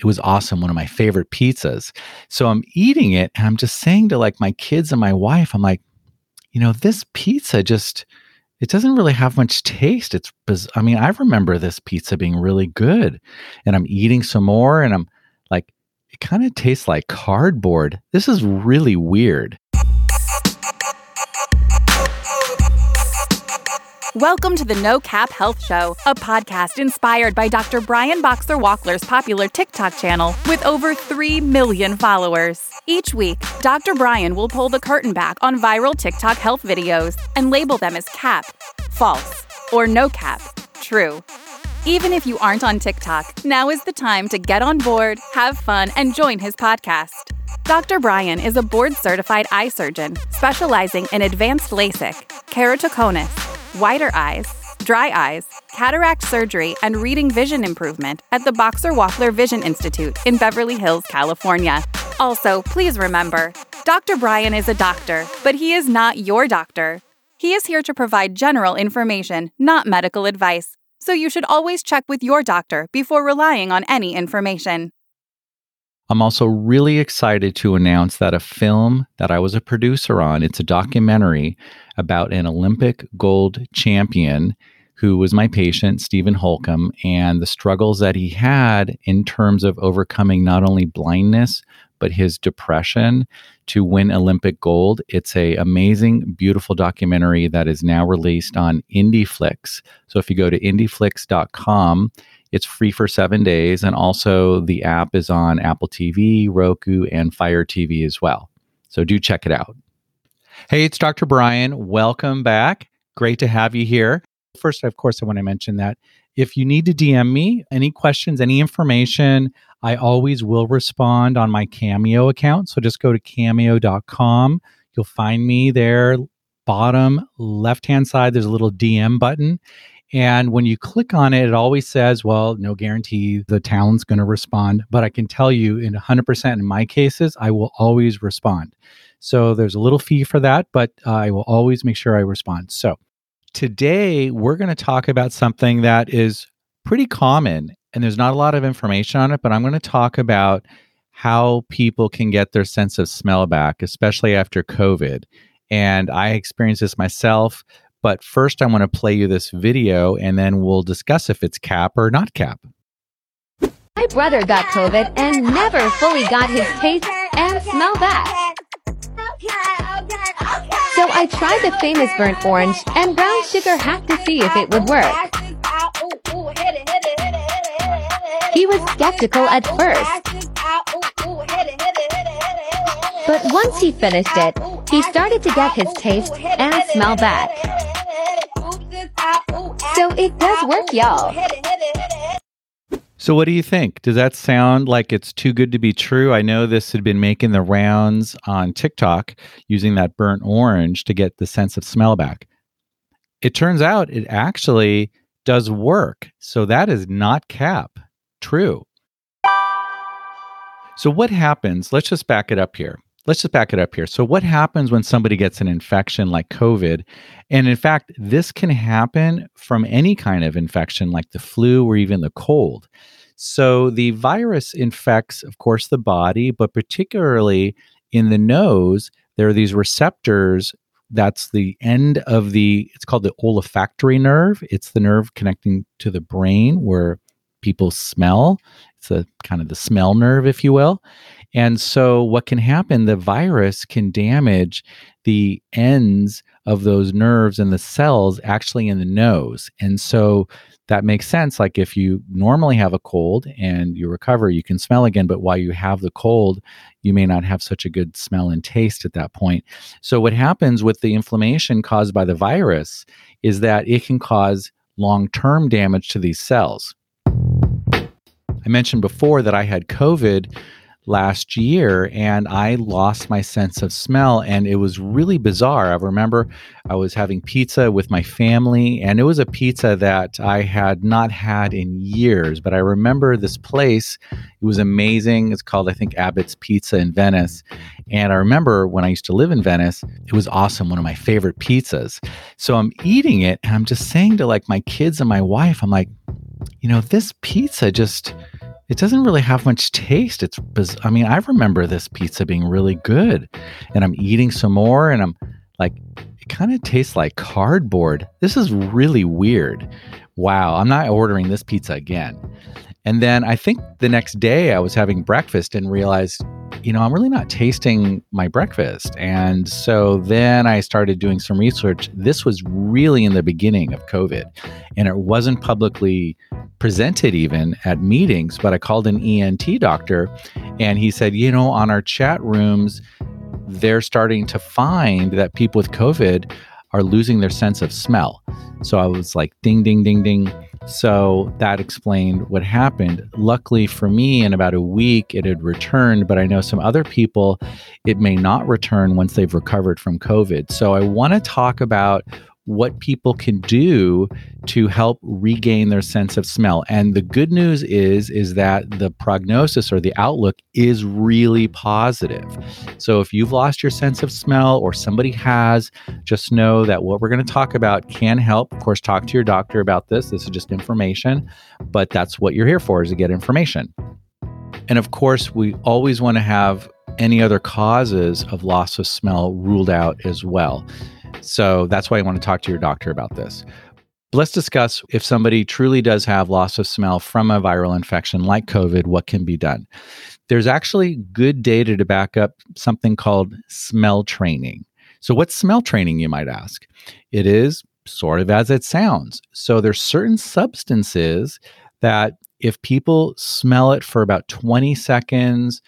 it was awesome, one of my favorite pizzas. So I'm eating it and I'm just saying to like my kids and my wife, I'm like, you know, this pizza just it doesn't really have much taste. It's I mean, I remember this pizza being really good. And I'm eating some more and I'm like it kind of tastes like cardboard. This is really weird. Welcome to the No Cap Health Show, a podcast inspired by Dr. Brian Boxer Wachler's popular TikTok channel with over 3 million followers. Each week, Dr. Brian will pull the curtain back on viral TikTok health videos and label them as cap, false, or no cap, true. Even if you aren't on TikTok, now is the time to get on board, have fun, and join his podcast. Dr. Brian is a board certified eye surgeon specializing in advanced LASIK, keratoconus, wider eyes, dry eyes, cataract surgery, and reading vision improvement at the Boxer Wachler Vision Institute in Beverly Hills, California. Also, please remember Dr. Brian is a doctor, but he is not your doctor. He is here to provide general information, not medical advice, so you should always check with your doctor before relying on any information. I'm also really excited to announce that a film that I was a producer on, it's a documentary about an Olympic gold champion who was my patient, Steven Holcomb, and the struggles that he had in terms of overcoming not only blindness, but his depression to win Olympic gold. It's a amazing, beautiful documentary that is now released on IndieFlix. So if you go to indieflix.com, it's free for seven days. And also, the app is on Apple TV, Roku, and Fire TV as well. So do check it out. Hey, it's Dr. Brian. Welcome back. Great to have you here. First, of course, I want to mention that if you need to DM me any questions, any information, I always will respond on my Cameo account. So just go to cameo.com. You'll find me there, bottom left hand side, there's a little DM button. And when you click on it, it always says, well, no guarantee the talent's going to respond. But I can tell you in 100% in my cases, I will always respond. So there's a little fee for that, but uh, I will always make sure I respond. So today we're going to talk about something that is pretty common and there's not a lot of information on it, but I'm going to talk about how people can get their sense of smell back, especially after COVID. And I experienced this myself. But first, I want to play you this video and then we'll discuss if it's cap or not cap. My brother got COVID and never fully got his taste and smell back. So I tried the famous burnt orange and brown sugar hack to see if it would work. He was skeptical at first. But once he finished it, he started to get his taste and smell back. So it does work, y'all. So, what do you think? Does that sound like it's too good to be true? I know this had been making the rounds on TikTok using that burnt orange to get the sense of smell back. It turns out it actually does work. So, that is not cap. True. So, what happens? Let's just back it up here let's just back it up here. So, what happens when somebody gets an infection like COVID? And in fact, this can happen from any kind of infection like the flu or even the cold. So, the virus infects, of course, the body, but particularly in the nose, there are these receptors. That's the end of the, it's called the olfactory nerve. It's the nerve connecting to the brain where people smell. It's a kind of the smell nerve, if you will. And so, what can happen, the virus can damage the ends of those nerves and the cells actually in the nose. And so, that makes sense. Like if you normally have a cold and you recover, you can smell again. But while you have the cold, you may not have such a good smell and taste at that point. So, what happens with the inflammation caused by the virus is that it can cause long term damage to these cells. Mentioned before that I had COVID last year and I lost my sense of smell and it was really bizarre. I remember I was having pizza with my family and it was a pizza that I had not had in years, but I remember this place. It was amazing. It's called I think Abbott's Pizza in Venice. And I remember when I used to live in Venice, it was awesome, one of my favorite pizzas. So I'm eating it and I'm just saying to like my kids and my wife, I'm like, you know, this pizza just it doesn't really have much taste. It's, biz- I mean, I remember this pizza being really good, and I'm eating some more, and I'm like, it kind of tastes like cardboard. This is really weird. Wow, I'm not ordering this pizza again. And then I think the next day I was having breakfast and realized, you know, I'm really not tasting my breakfast. And so then I started doing some research. This was really in the beginning of COVID, and it wasn't publicly presented even at meetings, but I called an ENT doctor and he said, you know, on our chat rooms, they're starting to find that people with COVID are losing their sense of smell. So I was like, ding, ding, ding, ding. So that explained what happened. Luckily for me, in about a week, it had returned, but I know some other people, it may not return once they've recovered from COVID. So I want to talk about what people can do to help regain their sense of smell. And the good news is is that the prognosis or the outlook is really positive. So if you've lost your sense of smell or somebody has, just know that what we're going to talk about can help. Of course, talk to your doctor about this. This is just information, but that's what you're here for is to get information. And of course, we always want to have any other causes of loss of smell ruled out as well. So that's why I want to talk to your doctor about this. Let's discuss if somebody truly does have loss of smell from a viral infection like COVID, what can be done. There's actually good data to back up something called smell training. So, what's smell training, you might ask? It is sort of as it sounds. So, there's certain substances that if people smell it for about 20 seconds,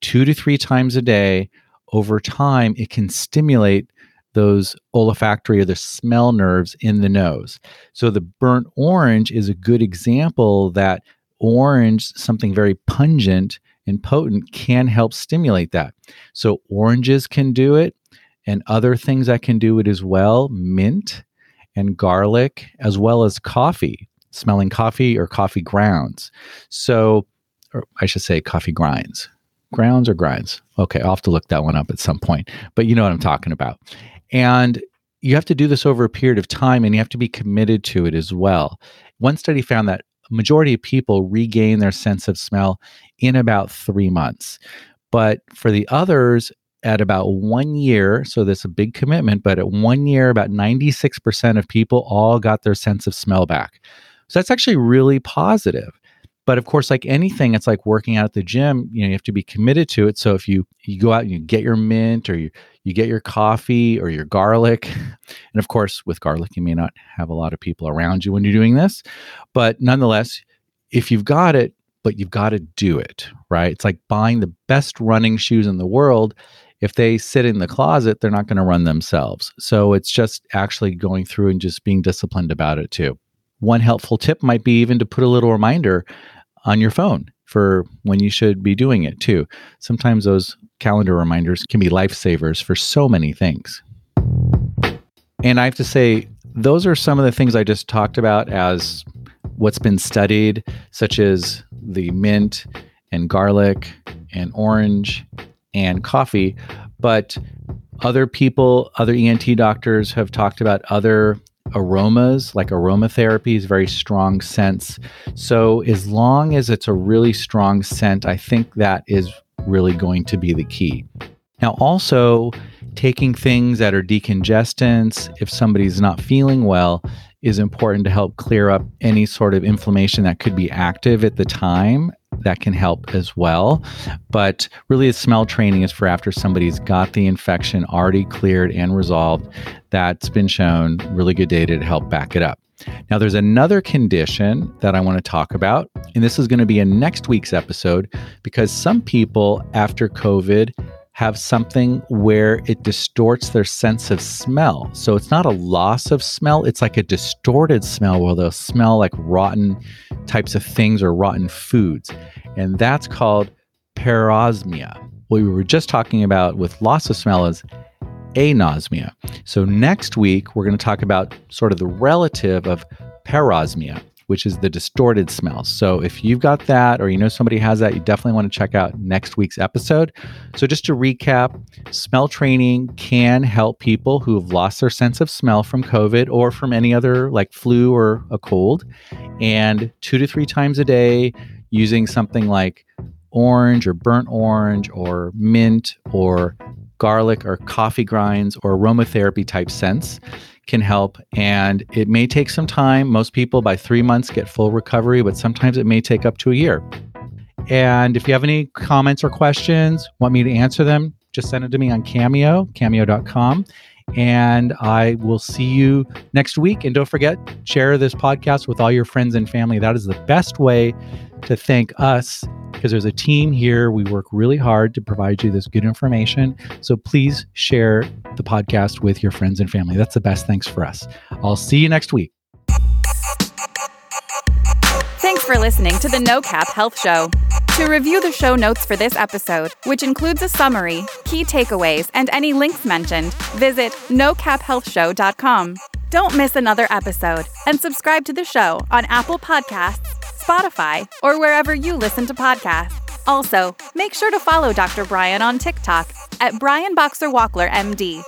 two to three times a day, over time, it can stimulate those olfactory or the smell nerves in the nose. So the burnt orange is a good example that orange, something very pungent and potent, can help stimulate that. So oranges can do it, and other things that can do it as well mint and garlic, as well as coffee, smelling coffee or coffee grounds. So, or I should say coffee grinds. Grounds or grinds? Okay, I'll have to look that one up at some point. But you know what I'm talking about. And you have to do this over a period of time and you have to be committed to it as well. One study found that majority of people regain their sense of smell in about three months. But for the others, at about one year, so that's a big commitment, but at one year, about 96% of people all got their sense of smell back. So that's actually really positive. But of course, like anything, it's like working out at the gym. You know, you have to be committed to it. So if you you go out and you get your mint, or you you get your coffee or your garlic, and of course, with garlic, you may not have a lot of people around you when you're doing this, but nonetheless, if you've got it, but you've got to do it right. It's like buying the best running shoes in the world. If they sit in the closet, they're not going to run themselves. So it's just actually going through and just being disciplined about it too. One helpful tip might be even to put a little reminder on your phone for when you should be doing it too. Sometimes those calendar reminders can be lifesavers for so many things. And I have to say, those are some of the things I just talked about as what's been studied, such as the mint and garlic and orange and coffee. But other people, other ENT doctors have talked about other aromas, like aromatherapy is very strong scents. So as long as it's a really strong scent, I think that is really going to be the key. Now, also taking things that are decongestants, if somebody's not feeling well, is important to help clear up any sort of inflammation that could be active at the time. That can help as well. But really, smell training is for after somebody's got the infection already cleared and resolved. That's been shown, really good data to help back it up. Now, there's another condition that I want to talk about, and this is going to be in next week's episode because some people after COVID have something where it distorts their sense of smell. So it's not a loss of smell, it's like a distorted smell where they'll smell like rotten types of things or rotten foods. And that's called parosmia. What we were just talking about with loss of smell is anosmia. So next week, we're going to talk about sort of the relative of parosmia which is the distorted smells. So if you've got that or you know somebody has that, you definitely want to check out next week's episode. So just to recap, smell training can help people who have lost their sense of smell from COVID or from any other like flu or a cold. And two to three times a day, using something like orange or burnt orange or mint or garlic or coffee grinds or aromatherapy type scents can help. And it may take some time. Most people by three months get full recovery, but sometimes it may take up to a year. And if you have any comments or questions, want me to answer them, just send it to me on Cameo, cameo.com. And I will see you next week. And don't forget, share this podcast with all your friends and family. That is the best way to thank us because there's a team here. We work really hard to provide you this good information. So please share the podcast with your friends and family. That's the best thanks for us. I'll see you next week. Thanks for listening to the No Cap Health Show. To review the show notes for this episode, which includes a summary, key takeaways, and any links mentioned, visit nocaphealthshow.com. Don't miss another episode and subscribe to the show on Apple Podcasts, Spotify, or wherever you listen to podcasts. Also, make sure to follow Dr. Brian on TikTok at Brian Boxer Wachler MD.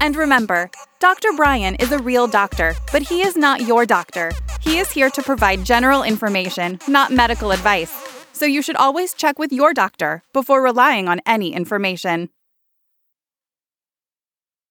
And remember, Dr. Brian is a real doctor, but he is not your doctor. He is here to provide general information, not medical advice. So you should always check with your doctor before relying on any information.